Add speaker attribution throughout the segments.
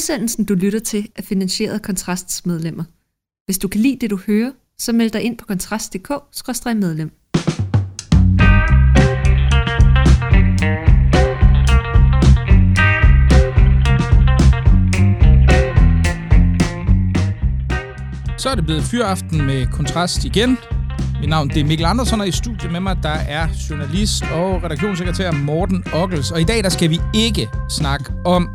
Speaker 1: Udsendelsen, du lytter til, er finansieret af Kontrasts medlemmer. Hvis du kan lide det, du hører, så meld dig ind på kontrast.dk-medlem.
Speaker 2: Så er det blevet fyraften med Kontrast igen. Mit navn det er Mikkel Andersen, og i studiet med mig der er journalist og redaktionssekretær Morten Ockels. Og i dag der skal vi ikke snakke om,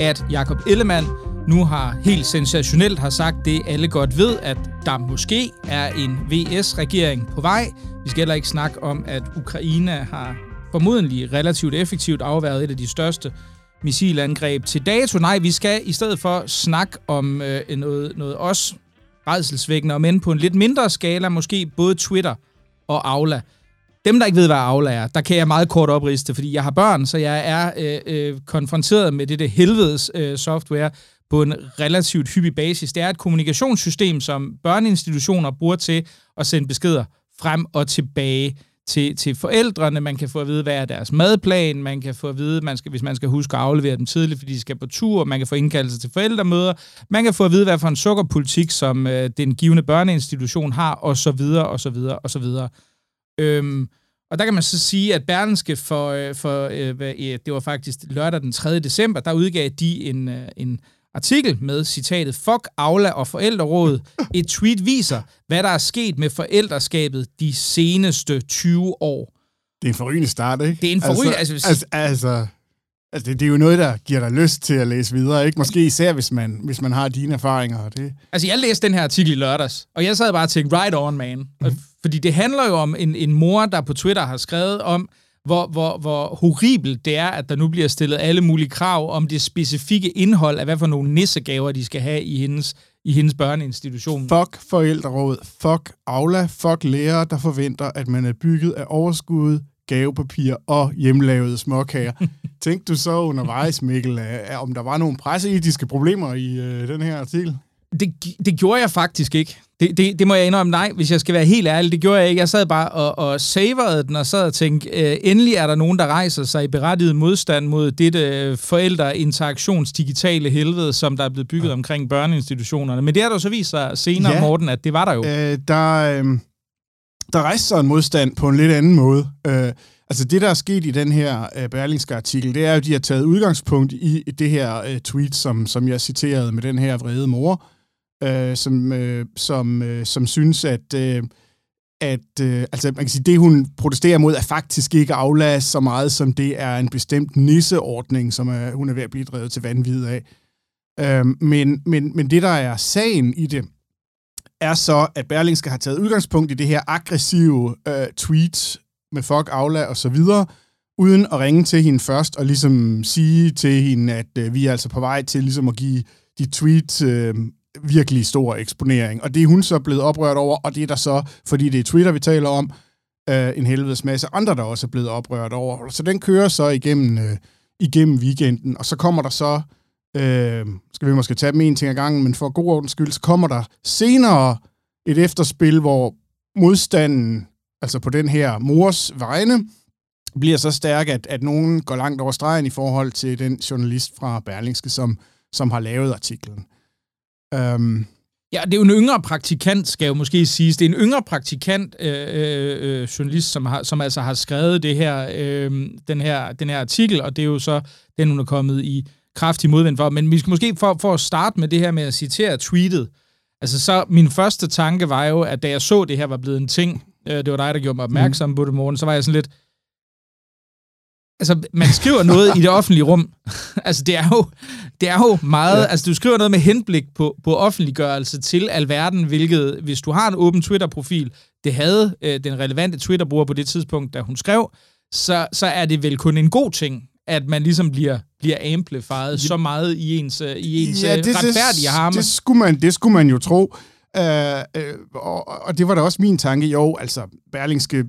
Speaker 2: at Jakob Ellemann nu har helt sensationelt har sagt det, alle godt ved, at der måske er en VS-regering på vej. Vi skal heller ikke snakke om, at Ukraine har formodentlig relativt effektivt afværet et af de største missilangreb til dato. Nej, vi skal i stedet for snakke om øh, noget, noget også redselsvækkende, og men på en lidt mindre skala, måske både Twitter og Aula. Dem, der ikke ved, hvad Aula er, der kan jeg meget kort opriste, fordi jeg har børn, så jeg er øh, øh, konfronteret med det der helvedes øh, software på en relativt hyppig basis. Det er et kommunikationssystem, som børneinstitutioner bruger til at sende beskeder frem og tilbage til, til forældrene. Man kan få at vide, hvad er deres madplan. Man kan få at vide, man skal, hvis man skal huske at aflevere dem tidligt, fordi de skal på tur. Man kan få indkaldelse til forældremøder. Man kan få at vide, hvad for en sukkerpolitik, som øh, den givende børneinstitution har, og så videre, Øhm, og der kan man så sige, at Berlenske for, øh, for øh, det var faktisk lørdag den 3. december, der udgav de en, øh, en artikel med citatet Fuck Aula og Forældrerådet. Et tweet viser, hvad der er sket med forældreskabet de seneste 20 år.
Speaker 3: Det er en forrygende start, ikke?
Speaker 2: Det er en forrygende... Altså,
Speaker 3: altså, altså, altså, altså det, det er jo noget, der giver dig lyst til at læse videre, ikke? Måske især, hvis man, hvis man har dine erfaringer. Det.
Speaker 2: Altså, jeg læste den her artikel i lørdags, og jeg sad bare og tænkte, right on, man. Mm. Fordi det handler jo om en, en mor, der på Twitter har skrevet om, hvor, hvor, hvor horribelt det er, at der nu bliver stillet alle mulige krav om det specifikke indhold af, hvad for nogle nissegaver, de skal have i hendes, i hendes børneinstitution.
Speaker 3: Fuck forældreråd, fuck Aula, fuck lærere, der forventer, at man er bygget af overskud, gavepapir og hjemmelavede småkager. Tænkte du så undervejs, Mikkel, om der var nogle presseetiske problemer i øh, den her artikel?
Speaker 2: Det, det gjorde jeg faktisk ikke. Det, det, det må jeg indrømme, nej, hvis jeg skal være helt ærlig, det gjorde jeg ikke. Jeg sad bare og, og saverede den og sad og tænkte, øh, endelig er der nogen, der rejser sig i berettiget modstand mod dette øh, forældreinteraktionsdigitale helvede, som der er blevet bygget ja. omkring børneinstitutionerne. Men det har der så vist sig senere, ja. Morten, at det var der jo.
Speaker 3: Øh, der, øh, der rejste sig en modstand på en lidt anden måde. Øh, altså det, der er sket i den her øh, Berlingske artikel, det er jo, at de har taget udgangspunkt i det her øh, tweet, som, som jeg citerede med den her vrede mor, øh, som, øh, som, øh, som synes, at, øh, at øh, altså, man kan sige, det, hun protesterer mod, er faktisk ikke aflast så meget, som det er en bestemt nisseordning, som er, hun er ved at blive drevet til vanvid af. Øh, men, men, men det, der er sagen i det, er så, at Berlingske har taget udgangspunkt i det her aggressive øh, tweet med fuck, Aula og så videre, uden at ringe til hende først og ligesom sige til hende, at øh, vi er altså på vej til ligesom at give de tweets øh, virkelig stor eksponering. Og det er hun så blevet oprørt over, og det er der så, fordi det er Twitter, vi taler om, øh, en helvedes masse andre, der også er blevet oprørt over. Så den kører så igennem, øh, igennem weekenden, og så kommer der så, øh, skal vi måske tage dem en ting ad gangen, men for god ordens skyld, så kommer der senere et efterspil, hvor modstanden, altså på den her mors vegne, bliver så stærk, at, at nogen går langt over stregen i forhold til den journalist fra Berlingske, som, som har lavet artiklen.
Speaker 2: Um, Ja, det er jo en yngre praktikant, skal jo måske siges. Det er en yngre praktikant, øh, øh, øh, journalist, som, har, som altså har skrevet det her, øh, den, her, den her artikel, og det er jo så den, hun er kommet i kraftig modvind for. Men vi skal måske for, for at starte med det her med at citere tweetet. Altså så, min første tanke var jo, at da jeg så det her var blevet en ting, øh, det var dig, der gjorde mig opmærksom mm. på det morgen, så var jeg sådan lidt, altså, man skriver noget i det offentlige rum. altså, det er jo, det er jo meget... Ja. Altså, du skriver noget med henblik på, på offentliggørelse til alverden, hvilket, hvis du har en åben Twitter-profil, det havde øh, den relevante Twitter-bruger på det tidspunkt, da hun skrev, så, så er det vel kun en god ting, at man ligesom bliver, bliver amplified ja. så meget i ens, øh, i ens ja, øh, det, retfærdige harme.
Speaker 3: Det skulle, man, det skulle man jo tro. Uh, uh, og, og det var da også min tanke. Jo, altså, Berlingske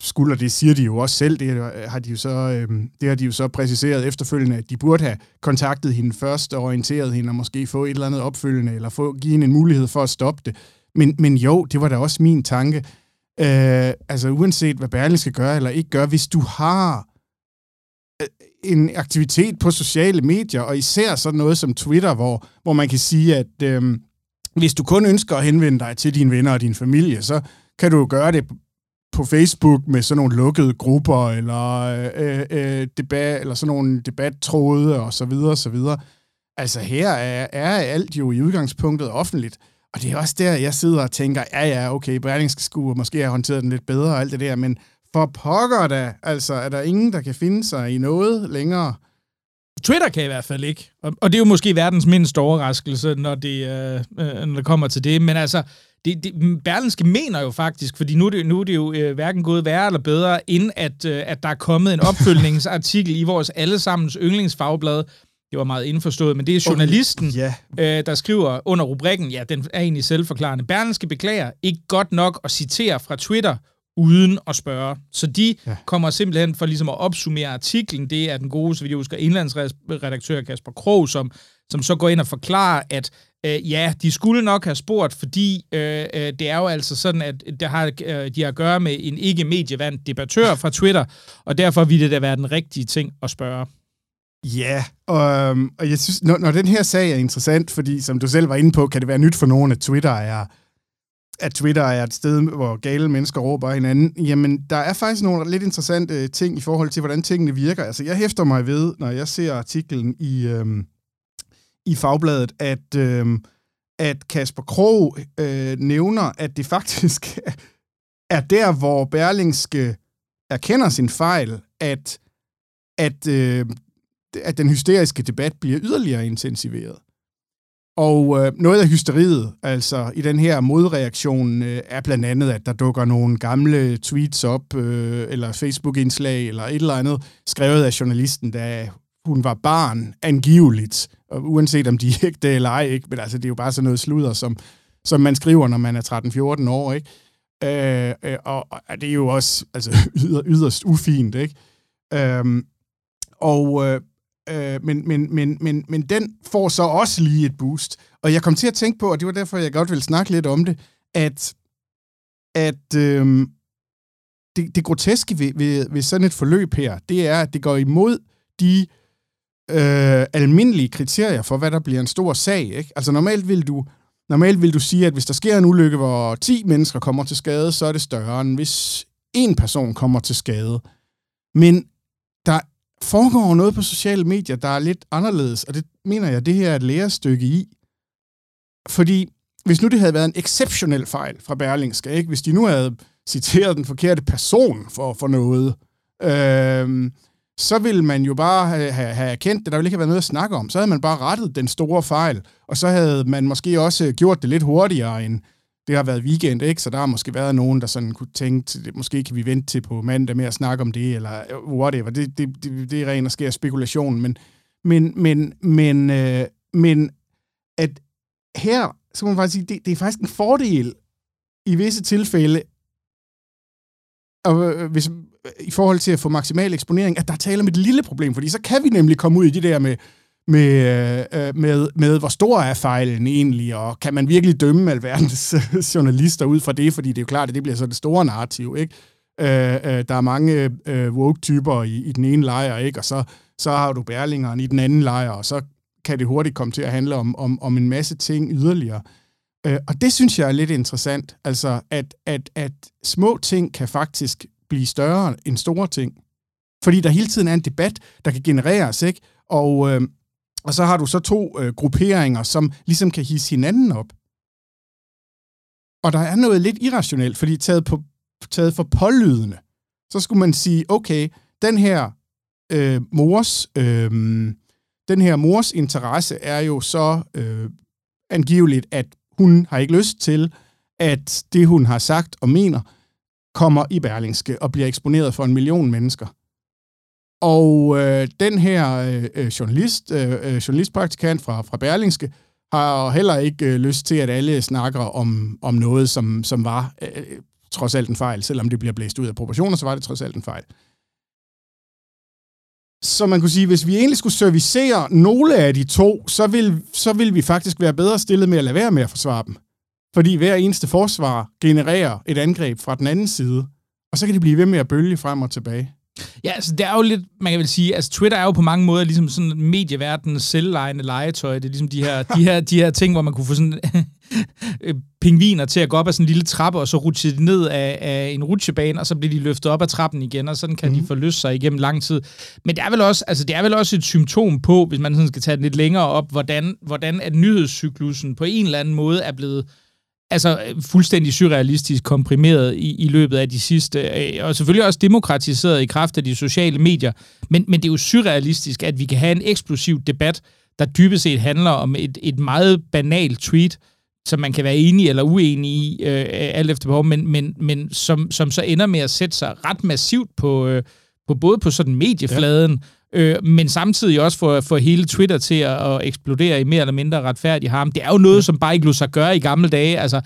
Speaker 3: skulle, og det siger de jo også selv, det har de jo så, øh, det har de jo så præciseret efterfølgende, at de burde have kontaktet hende først og orienteret hende, og måske få et eller andet opfølgende, eller få, give hende en mulighed for at stoppe det. Men, men jo, det var da også min tanke. Øh, altså uanset hvad Berling skal gøre eller ikke gøre, hvis du har Øh, en aktivitet på sociale medier, og især sådan noget som Twitter, hvor, hvor man kan sige, at øh, hvis du kun ønsker at henvende dig til dine venner og din familie, så kan du gøre det på Facebook med sådan nogle lukkede grupper, eller, øh, øh, debat, eller sådan nogle debattråde, og så videre, og så videre. Altså her er, er alt jo i udgangspunktet offentligt. Og det er også der, jeg sidder og tænker, ja ja, okay, Berlingske skulle måske have håndteret den lidt bedre og alt det der, men for pokker da, altså er der ingen, der kan finde sig i noget længere.
Speaker 2: Twitter kan i hvert fald ikke. Og, og det er jo måske verdens mindste overraskelse, når det, øh, øh, når det kommer til det. Men altså, det, det, Berlinske mener jo faktisk, fordi nu er det, nu er det jo øh, hverken gået værre eller bedre, end at, øh, at der er kommet en opfølgningsartikel i vores allesammens yndlingsfagblad. Det var meget indforstået, men det er journalisten,
Speaker 3: Ja.
Speaker 2: øh, der skriver under rubrikken, ja, den er egentlig selvforklarende. Berlinske beklager ikke godt nok at citere fra Twitter, uden at spørge. Så de ja. kommer simpelthen for ligesom at opsummere artiklen. Det er den gode, så vidt jeg husker, indlandsredaktør Kasper Krog, som, som så går ind og forklarer, at øh, ja, de skulle nok have spurgt, fordi øh, øh, det er jo altså sådan, at der har, øh, de har at gøre med en ikke medievandt debattør fra Twitter, og derfor ville det da være den rigtige ting at spørge.
Speaker 3: Ja, og, øhm, og jeg synes, når, når den her sag er interessant, fordi som du selv var inde på, kan det være nyt for nogen, at Twitter er at Twitter er et sted, hvor gale mennesker råber hinanden, jamen, der er faktisk nogle lidt interessante øh, ting i forhold til, hvordan tingene virker. Altså, jeg hæfter mig ved, når jeg ser artiklen i, øhm, i Fagbladet, at, øhm, at Kasper Krog øh, nævner, at det faktisk er der, hvor Berlingske erkender sin fejl, at, at, øh, at den hysteriske debat bliver yderligere intensiveret. Og øh, noget af hysteriet, altså i den her modreaktion, øh, er blandt andet, at der dukker nogle gamle tweets op, øh, eller Facebook-indslag, eller et eller andet, skrevet af journalisten, da hun var barn, angiveligt, og uanset om de er ægte eller ej, ikke? men altså, det er jo bare sådan noget sludder, som, som man skriver, når man er 13-14 år, ikke? Øh, øh, og, og det er jo også altså, yder, yderst ufint, ikke? Øh, og, øh, øh, men, men, men, men, men den får så også lige et boost. Og jeg kom til at tænke på, og det var derfor, jeg godt ville snakke lidt om det, at, at øh, det, det groteske ved, ved, ved sådan et forløb her, det er, at det går imod de øh, almindelige kriterier for, hvad der bliver en stor sag. Ikke? Altså normalt vil du normalt vil du sige, at hvis der sker en ulykke, hvor 10 mennesker kommer til skade, så er det større end hvis en person kommer til skade. Men der foregår noget på sociale medier, der er lidt anderledes, og det mener jeg, det her er et lærestykke i. Fordi hvis nu det havde været en exceptionel fejl fra Berlingske, ikke? hvis de nu havde citeret den forkerte person for, for noget, øh, så ville man jo bare have, have, erkendt det. Der ville ikke have været noget at snakke om. Så havde man bare rettet den store fejl, og så havde man måske også gjort det lidt hurtigere end det har været weekend, ikke? Så der har måske været nogen, der sådan kunne tænke, til, måske kan vi vente til på mandag med at snakke om det, eller øh, whatever. Det, det, det, det er ren og sker spekulation, men, men, men, men, øh, men at her, så må man faktisk sige, det, det er faktisk en fordel i visse tilfælde, og øh, øh, hvis, i forhold til at få maksimal eksponering, at der er tale om et lille problem, fordi så kan vi nemlig komme ud i det der med, med, øh, med, med hvor stor er fejlen egentlig, og kan man virkelig dømme alverdens journalister ud fra det, fordi det er jo klart, at det bliver så det store narrativ, ikke? Øh, øh, der er mange øh, woke-typer i, i den ene lejr, ikke? Og så, så har du bærlingeren i den anden lejr, og så kan det hurtigt komme til at handle om, om, om en masse ting yderligere. Øh, og det synes jeg er lidt interessant, altså at, at, at små ting kan faktisk blive større end store ting. Fordi der hele tiden er en debat, der kan genereres, ikke? Og, øh, og så har du så to øh, grupperinger, som ligesom kan hisse hinanden op. Og der er noget lidt irrationelt, fordi taget, på, taget for pålydende, så skulle man sige, okay, den her øh, mors øh, den her mors interesse er jo så øh, angiveligt, at hun har ikke lyst til, at det, hun har sagt og mener, kommer i Berlingske og bliver eksponeret for en million mennesker. Og øh, den her øh, øh journalist, øh, øh, journalistpraktikant fra, fra Berlingske har heller ikke øh, lyst til, at alle snakker om, om noget, som, som var øh, øh, trods alt en fejl. Selvom det bliver blæst ud af proportioner, så var det trods alt en fejl. Så man kunne sige, hvis vi egentlig skulle servicere nogle af de to, så vil, så vil vi faktisk være bedre stillet med at lade være med at forsvare dem. Fordi hver eneste forsvar genererer et angreb fra den anden side, og så kan de blive ved med at bølge frem og tilbage.
Speaker 2: Ja, altså det er jo lidt, man kan vel sige, altså Twitter er jo på mange måder ligesom sådan medieverdenens selvlejende legetøj. Det er ligesom de her, de her, de her ting, hvor man kunne få sådan pingviner til at gå op ad sådan en lille trappe, og så rutsche de ned af, af en rutsjebane, og så bliver de løftet op ad trappen igen, og sådan kan mm. de mhm. forløse sig igennem lang tid. Men det er vel også, altså det er vel også et symptom på, hvis man sådan skal tage det lidt længere op, hvordan, hvordan at nyhedscyklusen på en eller anden måde er blevet altså øh, fuldstændig surrealistisk komprimeret i, i løbet af de sidste, øh, og selvfølgelig også demokratiseret i kraft af de sociale medier, men, men det er jo surrealistisk, at vi kan have en eksplosiv debat, der dybest set handler om et, et meget banalt tweet, som man kan være enig eller uenig i, øh, alt efter behov, men, men, men som, som så ender med at sætte sig ret massivt på, øh, på både på sådan mediefladen, ja øh, men samtidig også få, få hele Twitter til at, at eksplodere i mere eller mindre retfærdig harm. Det er jo noget, ja. som bare ikke lå sig gøre i gamle dage. Altså,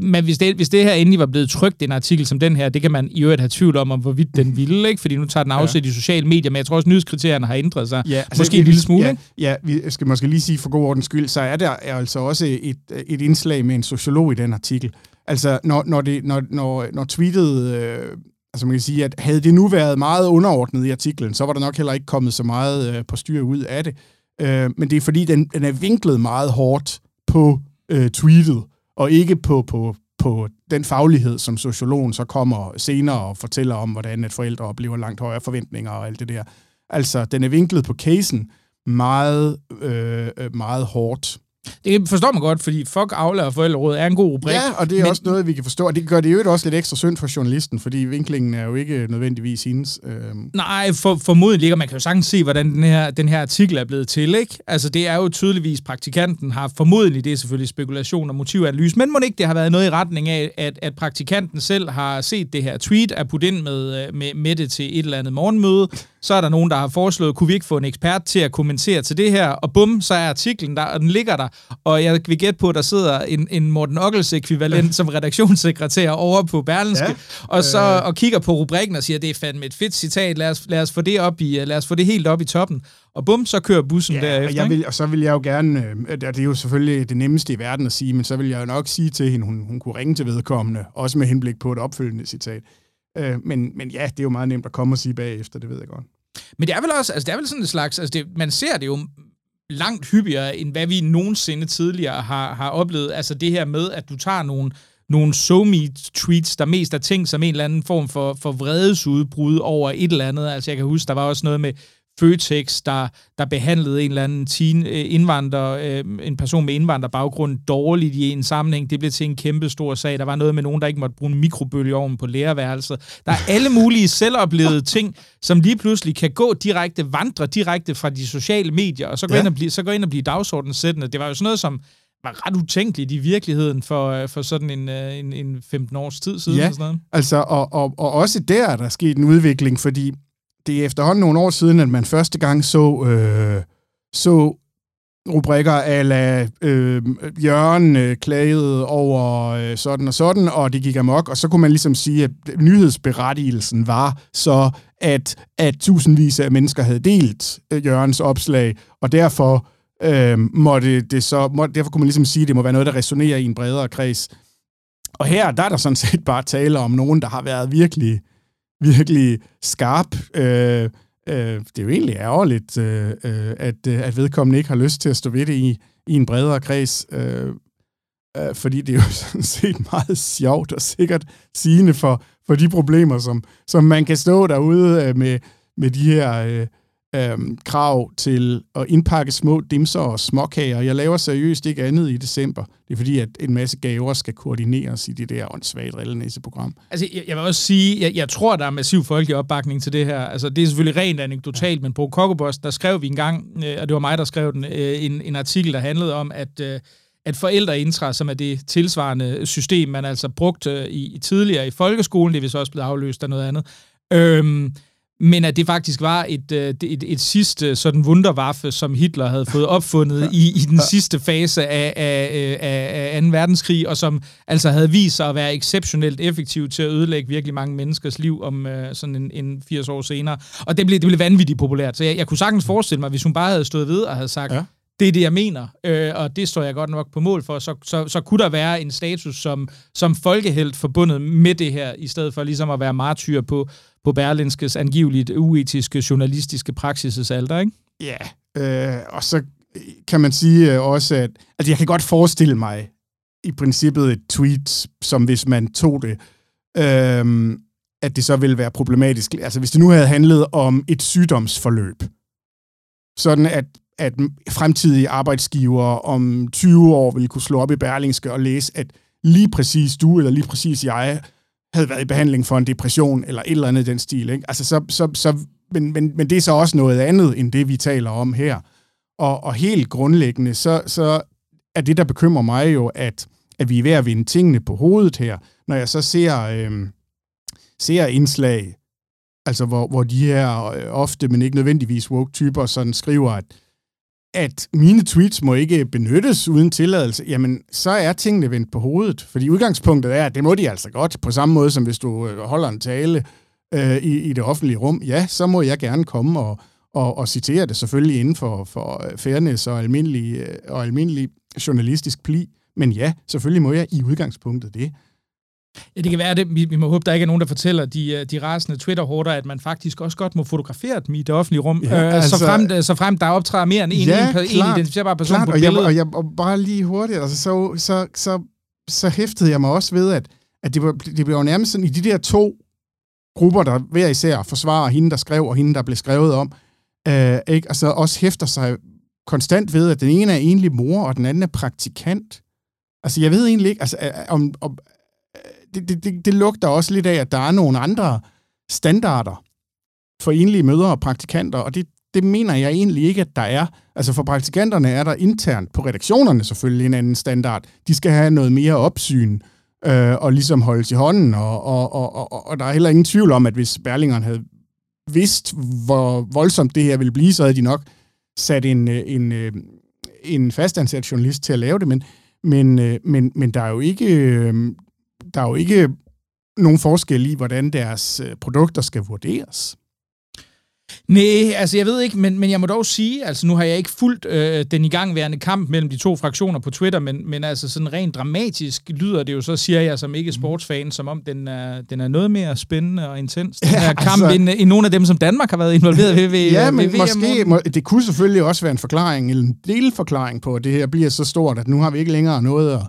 Speaker 2: men hvis det, hvis det her endelig var blevet trygt, en artikel som den her, det kan man i øvrigt have tvivl om, om hvorvidt den ville, ikke? fordi nu tager den afsæt ja. i sociale medier, men jeg tror også, at nyhedskriterierne har ændret sig. Ja, altså, måske en lille smule.
Speaker 3: Ja, ja, vi skal måske lige sige for god ordens skyld, så er der er altså også et, et indslag med en sociolog i den artikel. Altså, når, når, det, når, når, når tweetet øh, altså man kan sige, at havde det nu været meget underordnet i artiklen, så var der nok heller ikke kommet så meget øh, på styr ud af det. Øh, men det er fordi, den, den er vinklet meget hårdt på øh, tweetet, og ikke på, på, på den faglighed, som sociologen så kommer senere og fortæller om, hvordan at forældre oplever langt højere forventninger og alt det der. Altså, den er vinklet på casen meget, øh, øh meget hårdt.
Speaker 2: Det forstår man godt, fordi fuck Aula og forældreråd er en god rubrik.
Speaker 3: Ja, og det er men, også noget, vi kan forstå. Og det gør det jo også lidt ekstra synd for journalisten, fordi vinklingen er jo ikke nødvendigvis hendes. Øh...
Speaker 2: Nej, for, formodentlig ikke, man kan jo sagtens se, hvordan den her, den her artikel er blevet til. Ikke? Altså, det er jo tydeligvis, praktikanten har formodentlig, det er selvfølgelig spekulation og motivanalyse, men må ikke det har været noget i retning af, at, at praktikanten selv har set det her tweet, er puttet ind med, med, med det til et eller andet morgenmøde, så er der nogen, der har foreslået, kunne vi ikke få en ekspert til at kommentere til det her, og bum, så er artiklen der, og den ligger der, og jeg vil gætte på, at der sidder en, en Morten Ockels ekvivalent som redaktionssekretær over på Berlinske, ja. og så øh. og kigger på rubrikken og siger, det er fandme et fedt citat, lad os, lad os få det op i, lad os få det helt op i toppen. Og bum, så kører bussen
Speaker 3: ja,
Speaker 2: derefter.
Speaker 3: Og, jeg vil, og så vil jeg jo gerne, øh, det er jo selvfølgelig det nemmeste i verden at sige, men så vil jeg jo nok sige til hende, hun, hun kunne ringe til vedkommende, også med henblik på et opfølgende citat. Øh, men, men ja, det er jo meget nemt at komme og sige bagefter, det ved jeg godt.
Speaker 2: Men det er vel også, altså det er vel sådan en slags, altså det, man ser det jo langt hyppigere, end hvad vi nogensinde tidligere har, har oplevet. Altså det her med, at du tager nogle, nogle SoMe-tweets, der mest er ting som en eller anden form for, for vredesudbrud over et eller andet. Altså jeg kan huske, der var også noget med Føtex, der, der behandlede en eller anden teen, øh, indvandrer, øh, en person med indvandrerbaggrund dårligt i en sammenhæng. Det blev til en kæmpe stor sag. Der var noget med nogen, der ikke måtte bruge en mikrobølgeovn på lærerværelset. Der er alle mulige selvoplevede ting, som lige pludselig kan gå direkte, vandre direkte fra de sociale medier, og så gå, ja. ind, og blive, så gå ind og blive dagsordensættende. Det var jo sådan noget, som var ret utænkeligt i virkeligheden for, øh, for sådan en, en, en 15 års tid siden.
Speaker 3: Ja,
Speaker 2: sådan noget.
Speaker 3: altså, og, og, og også der er der sket en udvikling, fordi det er efterhånden nogle år siden, at man første gang så, øh, så rubrikker ala øh, Jørgen øh, klagede over øh, sådan og sådan, og det gik amok, og så kunne man ligesom sige, at nyhedsberettigelsen var så, at, at tusindvis af mennesker havde delt øh, Jørgens opslag, og derfor øh, måtte det så, må, derfor kunne man ligesom sige, at det må være noget, der resonerer i en bredere kreds. Og her, der er der sådan set bare tale om nogen, der har været virkelig virkelig skarp. Øh, øh, det er jo egentlig ærgerligt, øh, øh, at, øh, at vedkommende ikke har lyst til at stå ved det i, i en bredere kreds, øh, øh, fordi det er jo sådan set meget sjovt og sikkert sigende for, for de problemer, som, som man kan stå derude øh, med, med de her... Øh, øhm, krav til at indpakke små dimser og småkager. Jeg laver seriøst ikke andet i december. Det er fordi, at en masse gaver skal koordineres i det der åndssvagt program.
Speaker 2: Altså, jeg, jeg vil også sige, jeg, jeg tror, der er massiv folkelig opbakning til det her. Altså, det er selvfølgelig rent anekdotalt, men på Kokobos, der skrev vi en gang, øh, og det var mig, der skrev den, øh, en, en artikel, der handlede om, at øh, at forældreintra, som er det tilsvarende system, man altså brugte i, tidligere i folkeskolen, det er vist også blevet afløst af noget andet, øhm, men at det faktisk var et, øh, et, et, et sidste sådan wunderwaffe, som Hitler havde fået opfundet i, i den sidste fase af, af, af, af 2. verdenskrig, og som altså havde vist sig at være exceptionelt effektiv til at ødelægge virkelig mange menneskers liv om uh, sådan en, en 80 år senere. Og det blev, det blev vanvittigt populært. Så jeg, jeg kunne sagtens forestille mig, hvis hun bare havde stået ved og havde sagt, ja det er det, jeg mener, øh, og det står jeg godt nok på mål for, så, så, så kunne der være en status som, som folkehelt forbundet med det her, i stedet for ligesom at være martyr på, på Berlinskes angiveligt uetiske journalistiske praksises alder, ikke?
Speaker 3: Ja, øh, og så kan man sige øh, også, at altså jeg kan godt forestille mig i princippet et tweet, som hvis man tog det, øh, at det så ville være problematisk. Altså hvis det nu havde handlet om et sygdomsforløb, sådan at, at fremtidige arbejdsgivere om 20 år ville kunne slå op i Berlingske og læse, at lige præcis du eller lige præcis jeg havde været i behandling for en depression eller et eller andet den stil. Ikke? Altså så, så, så, men, men, men det er så også noget andet end det, vi taler om her. Og, og helt grundlæggende, så, så er det, der bekymrer mig jo, at, at vi er ved at vinde tingene på hovedet her. Når jeg så ser, øh, ser indslag, altså hvor, hvor de her øh, ofte, men ikke nødvendigvis woke-typer, sådan skriver, at, at mine tweets må ikke benyttes uden tilladelse, jamen så er tingene vendt på hovedet. Fordi udgangspunktet er, at det må de altså godt, på samme måde som hvis du øh, holder en tale øh, i, i det offentlige rum. Ja, så må jeg gerne komme og, og, og citere det selvfølgelig inden for, for øh, fairness og almindelig, øh, og almindelig journalistisk pli. Men ja, selvfølgelig må jeg i udgangspunktet det.
Speaker 2: Ja, det kan være det. Vi, vi må håbe, der ikke er nogen, der fortæller de, øh, de rasende Twitter-hårder, at man faktisk også godt må fotografere dem i det offentlige rum, ja, øh, altså, så, frem, så frem der optræder mere end en,
Speaker 3: ja,
Speaker 2: en,
Speaker 3: klart,
Speaker 2: en identificerbar person
Speaker 3: klart,
Speaker 2: på
Speaker 3: og jeg,
Speaker 2: billedet.
Speaker 3: og, jeg, og bare lige hurtigt, altså, så, så, så, så hæftede jeg mig også ved, at, at det, var, det blev jo nærmest sådan, i de der to grupper, der hver især forsvarer hende, der skrev, og hende, der blev skrevet om, øh, ikke? Altså også hæfter sig konstant ved, at den ene er egentlig mor, og den anden er praktikant. Altså, jeg ved egentlig ikke, altså, om, om det, det, det, det lugter også lidt af, at der er nogle andre standarder for enlige mødre og praktikanter, og det, det mener jeg egentlig ikke, at der er. Altså for praktikanterne er der internt på redaktionerne selvfølgelig en anden standard. De skal have noget mere opsyn øh, og ligesom holdes i hånden, og, og, og, og, og der er heller ingen tvivl om, at hvis Berlingeren havde vidst, hvor voldsomt det her ville blive, så havde de nok sat en, øh, en, øh, en fastansat journalist til at lave det, men, men, øh, men, men der er jo ikke der er jo ikke nogen forskel i, hvordan deres produkter skal vurderes.
Speaker 2: Nej, altså jeg ved ikke, men, men jeg må dog sige, altså nu har jeg ikke fulgt øh, den igangværende kamp mellem de to fraktioner på Twitter, men, men altså sådan rent dramatisk lyder det jo så, siger jeg som ikke sportsfan, som om den er, den er noget mere spændende og intens, den ja, her kamp, altså, end, end nogle af dem, som Danmark har været involveret ved. ved
Speaker 3: ja,
Speaker 2: men
Speaker 3: ved måske, må, det kunne selvfølgelig også være en forklaring, eller en delforklaring på, at det her bliver så stort, at nu har vi ikke længere noget at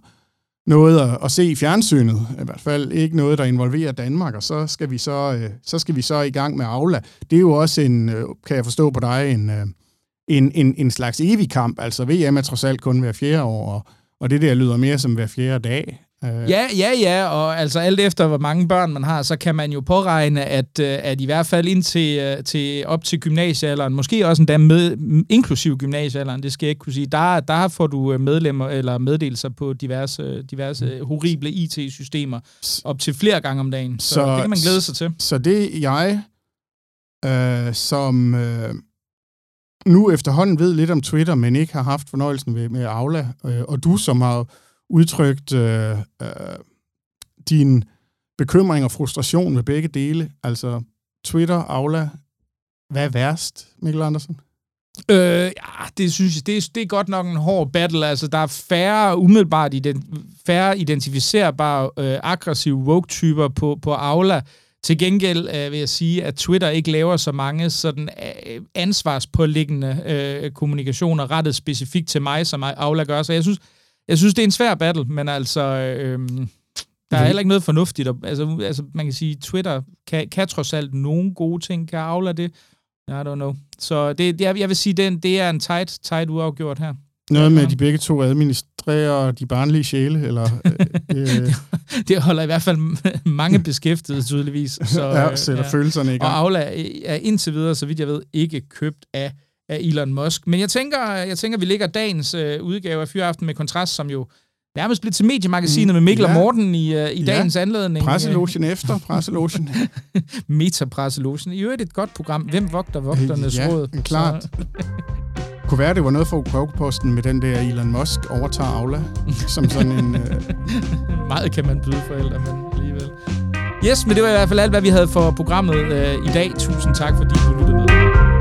Speaker 3: noget at, at se i fjernsynet, i hvert fald ikke noget, der involverer Danmark, og så skal vi så, øh, så, skal vi så i gang med Aula. Det er jo også en, øh, kan jeg forstå på dig, en, øh, en, en, en slags evig kamp. Altså VM er trods alt kun hver fjerde år, og, og det der lyder mere som hver fjerde dag.
Speaker 2: Øh. Ja, ja, ja, og altså alt efter, hvor mange børn man har, så kan man jo påregne, at, øh, at i hvert fald indtil øh, til, op til gymnasiealderen, måske også endda med, inklusiv gymnasiealderen, det skal jeg ikke kunne sige, der, der får du medlemmer eller meddelelser på diverse, diverse horrible IT-systemer op til flere gange om dagen. Så, så det kan man glæde sig til.
Speaker 3: Så det jeg, øh, som øh, nu efterhånden ved lidt om Twitter, men ikke har haft fornøjelsen med, med Aula, øh, og du som har udtrykt øh, øh, din bekymring og frustration med begge dele. Altså Twitter, Aula. Hvad er værst, Mikkel Andersen?
Speaker 2: Øh, ja, det synes jeg, det er, det er godt nok en hård battle. Altså, der er færre umiddelbart ident, færre identificerbare øh, aggressive woke-typer på, på Aula. Til gengæld øh, vil jeg sige, at Twitter ikke laver så mange sådan øh, ansvarspåliggende øh, kommunikationer rettet specifikt til mig, som Aula gør. Så jeg synes, jeg synes, det er en svær battle, men altså... Øhm, der er heller ikke noget fornuftigt. Altså, altså man kan sige, Twitter kan, kan trods alt nogle gode ting, kan afle det. I don't know. Så det, jeg, jeg vil sige, det, det er en tight, tight uafgjort her.
Speaker 3: Noget med, at de begge to administrerer de barnlige sjæle, eller...
Speaker 2: øh, det holder i hvert fald mange beskæftiget, tydeligvis.
Speaker 3: Så, ja, sætter ja. følelserne i gang.
Speaker 2: Og Aula er indtil videre, så vidt jeg ved, ikke købt af af Elon Musk. Men jeg tænker, jeg tænker vi ligger dagens øh, udgave af Fyraften med Kontrast, som jo nærmest blev til mediemagasinet mm, med Mikkel ja. og Morten i, uh, i ja. dagens anledning.
Speaker 3: Presselogen efter, presselogen.
Speaker 2: Metapresselogen. I øvrigt et godt program. Hvem vogter vogternes
Speaker 3: ja,
Speaker 2: råd?
Speaker 3: klart. Så. Kunne være, det var noget for posten med den der Elon Musk overtager Aula, som sådan en... Uh...
Speaker 2: Meget kan man byde forældre, men alligevel. Yes, men det var i hvert fald alt, hvad vi havde for programmet uh, i dag. Tusind tak, fordi du lyttede med.